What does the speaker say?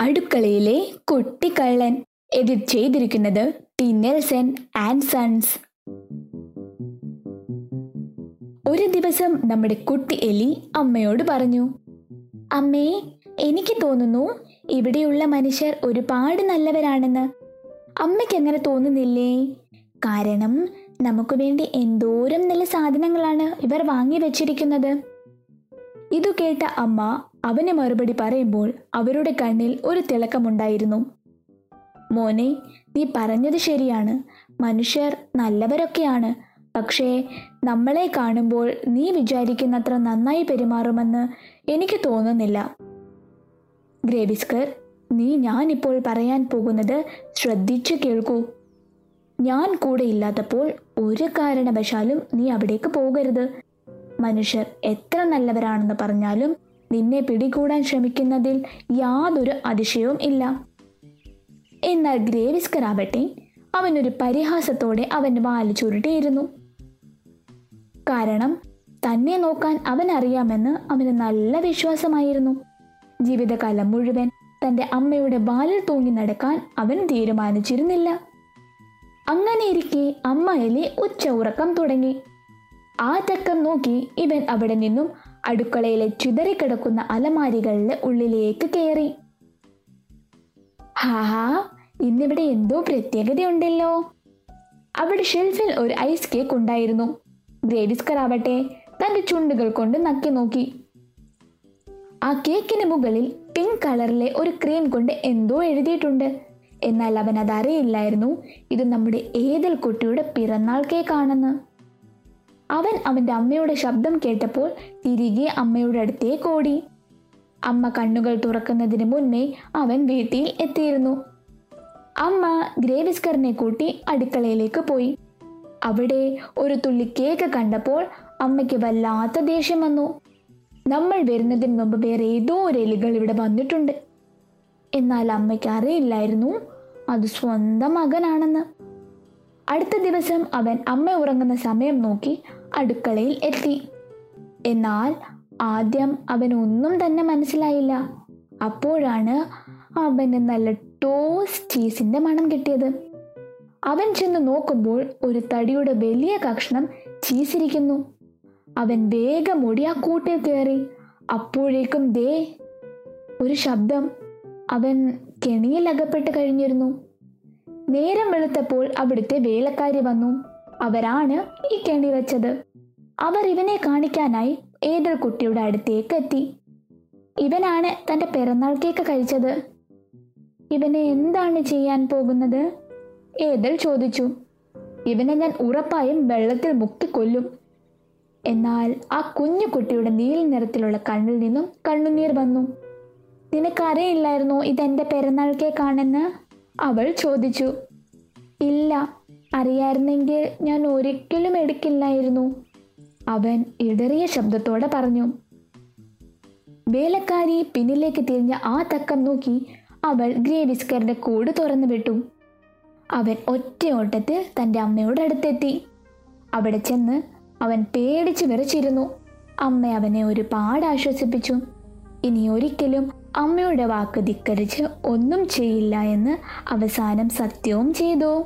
അടുക്കളയിലെ കുട്ടിക്കള്ളൻ എഡിറ്റ് ചെയ്തിരിക്കുന്നത് ടി ആൻഡ് സൺസ്. ഒരു ദിവസം നമ്മുടെ കുട്ടി എലി അമ്മയോട് പറഞ്ഞു അമ്മേ എനിക്ക് തോന്നുന്നു ഇവിടെയുള്ള മനുഷ്യർ ഒരുപാട് നല്ലവരാണെന്ന്. അമ്മയ്ക്ക് അങ്ങനെ തോന്നുന്നില്ലേ? കാരണം നമുക്ക് വേണ്ടി എന്തോരം നല്ല സാധനങ്ങളാണ് ഇവർ വാങ്ങി വെച്ചിരിക്കുന്നത്. ഇതു കേട്ട അമ്മ അവന് മറുപടി പറയുമ്പോൾ അവരുടെ കണ്ണിൽ ഒരു തിളക്കമുണ്ടായിരുന്നു. മോനെ നീ പറഞ്ഞത് ശരിയാണ്. മനുഷ്യർ നല്ലവരൊക്കെയാണ്. പക്ഷേ നമ്മളെ കാണുമ്പോൾ നീ വിചാരിക്കുന്നത്ര നന്നായി പെരുമാറുമെന്ന് എനിക്ക് തോന്നുന്നില്ല. ഗ്രേവിസ്കർ നീ ഞാനിപ്പോൾ പറയാൻ പോകുന്നത് ശ്രദ്ധിച്ചു കേൾക്കൂ. ഞാൻ കൂടെ ഇല്ലാത്തപ്പോൾ ഒരു കാരണവശാലും നീ അവിടേക്ക് പോകരുത്. മനുഷ്യർ എത്ര നല്ലവരാണെന്ന് പറഞ്ഞാലും നിന്നെ പിടികൂടാൻ ശ്രമിക്കുന്നതിൽ യാതൊരു അതിശയവും ഇല്ല. എന്നാൽ ഗ്രേവിസ്കർ ആവട്ടെ അവനൊരു പരിഹാസത്തോടെ അവൻ വാൽ ചുരുട്ടിയിരുന്നു. കാരണം തന്നെ നോക്കാൻ അവൻ അറിയാമെന്ന് അവന് നല്ല വിശ്വാസമായിരുന്നു. ജീവിതകാലം മുഴുവൻ തന്റെ അമ്മയുടെ വാലിൽ തൂങ്ങി നടക്കാൻ അവൻ തീരുമാനിച്ചിരുന്നില്ല. അങ്ങനെയിരിക്കെ അമ്മ ഉച്ച ഉറക്കം തുടങ്ങി. ആ തക്കം നോക്കി ഇവൻ അവിടെ നിന്നും അടുക്കളയിലെ ചിതറിക്കിടക്കുന്ന അലമാരികളുടെ ഉള്ളിലേക്ക് കയറി ഹാഹാ ഇന്നിവിടെ എന്തോ പ്രത്യേകതയുണ്ടല്ലോ. അവിടെ ഷെൽഫിൽ ഒരു ഐസ് കേക്ക് ഉണ്ടായിരുന്നു. ഗ്രേവിസ്കർ ആവട്ടെ തന്റെ ചുണ്ടുകൾ കൊണ്ട് നക്കി നോക്കി. ആ കേക്കിന് മുകളിൽ പിങ്ക് കളറിലെ ഒരു ക്രീം കൊണ്ട് എന്തോ എഴുതിയിട്ടുണ്ട്. എന്നാൽ അവൻ അതറിയില്ലായിരുന്നു ഇത് നമ്മുടെ ഏതൽ കുട്ടിയുടെ പിറന്നാൾ കേക്കാണെന്ന്. അവൻ അവന്റെ അമ്മയുടെ ശബ്ദം കേട്ടപ്പോൾ തിരികെ അമ്മയുടെ അടുത്തേക്ക് ഓടി. അമ്മ കണ്ണുകൾ തുറക്കുന്നതിന് മുന്നേ അവൻ വീട്ടിൽ എത്തിയിരുന്നു. അമ്മ ഗ്രേവിസ്കറിനെ കൂട്ടി അടുക്കളയിലേക്ക് പോയി. അവിടെ ഒരു തുള്ളി കേക്ക് കണ്ടപ്പോൾ അമ്മയ്ക്ക് വല്ലാത്ത ദേഷ്യം വന്നു. നമ്മൾ വരുന്നതിന് മുമ്പ് വേറെ ഏതോ ഒരു എലികൾ ഇവിടെ വന്നിട്ടുണ്ട്. എന്നാൽ അമ്മയ്ക്ക് അറിയില്ലായിരുന്നു. അത് സ്വന്തം മകനാണെന്ന്. അടുത്ത ദിവസം അവൻ അമ്മ ഉറങ്ങുന്ന സമയം നോക്കി അടുക്കളയിൽ എത്തി. എന്നാൽ ആദ്യം അവൻ ഒന്നും തന്നെ മനസ്സിലായില്ല. അപ്പോഴാണ് അവന് നല്ല ടോസ് ചീസിന്റെ മണം കിട്ടിയത്. അവൻ ചെന്ന് നോക്കുമ്പോൾ ഒരു തടിയുടെ വലിയ കഷ്ണം ചീസിരിക്കുന്നു അവൻ വേഗം ഓടി ആ കൂട്ടിൽ കയറി. അപ്പോഴേക്കും ദേ ഒരു ശബ്ദം. അവൻ കെണിയിൽ അകപ്പെട്ട് കഴിഞ്ഞിരുന്നു. നേരം വെളുത്തപ്പോൾ അവിടുത്തെ വേലക്കാരി വന്നു. അവരാണ് ഈ കെണി വെച്ചത്. അവർ ഇവനെ കാണിക്കാനായി ഏതൊരു കുട്ടിയുടെ അടുത്തേക്ക് എത്തി. ഇവനാണ് തന്റെ പിറന്നാൾ കേക്ക് കഴിച്ചത്. ഇവനെ എന്താണ് ചെയ്യാൻ പോകുന്നത്? ഏതൽ ചോദിച്ചു. ഇവനെ ഞാൻ ഉറപ്പായും വെള്ളത്തിൽ മുക്കിക്കൊല്ലും. എന്നാൽ ആ കുഞ്ഞു കുട്ടിയുടെ നീല നിറത്തിലുള്ള കണ്ണിൽ നിന്നും കണ്ണുനീർ വന്നു. നിനക്കറിയില്ലായിരുന്നോ ഇതെന്റെ പിറന്നാൾ കേക്കാണെന്ന്? അവൾ ചോദിച്ചു. ഇല്ല അറിയായിരുന്നെങ്കിൽ ഞാൻ ഒരിക്കലും എടുക്കില്ലായിരുന്നു. അവൻ ഇടറിയ ശബ്ദത്തോടെ പറഞ്ഞു. വേലക്കാരി പിന്നിലേക്ക് തിരിഞ്ഞ ആ തക്കം നോക്കി അവൾ ഗ്രേവിസ്കറിന്റെ കൂട് തുറന്നു വിട്ടു. അവൻ ഒറ്റ ഓട്ടത്തിൽ തന്റെ അമ്മയോട് അടുത്തെത്തി. അവിടെ ചെന്ന് അവൻ പേടിച്ച് വിറച്ചിരുന്നു. അമ്മ അവനെ ഒരുപാട് ആശ്വസിപ്പിച്ചു. ഇനി ഒരിക്കലും അമ്മയുടെ വാക്ക് ധിക്കരിച്ച് ഒന്നും ചെയ്യില്ല എന്ന് അവസാനം സത്യവും ചെയ്തു.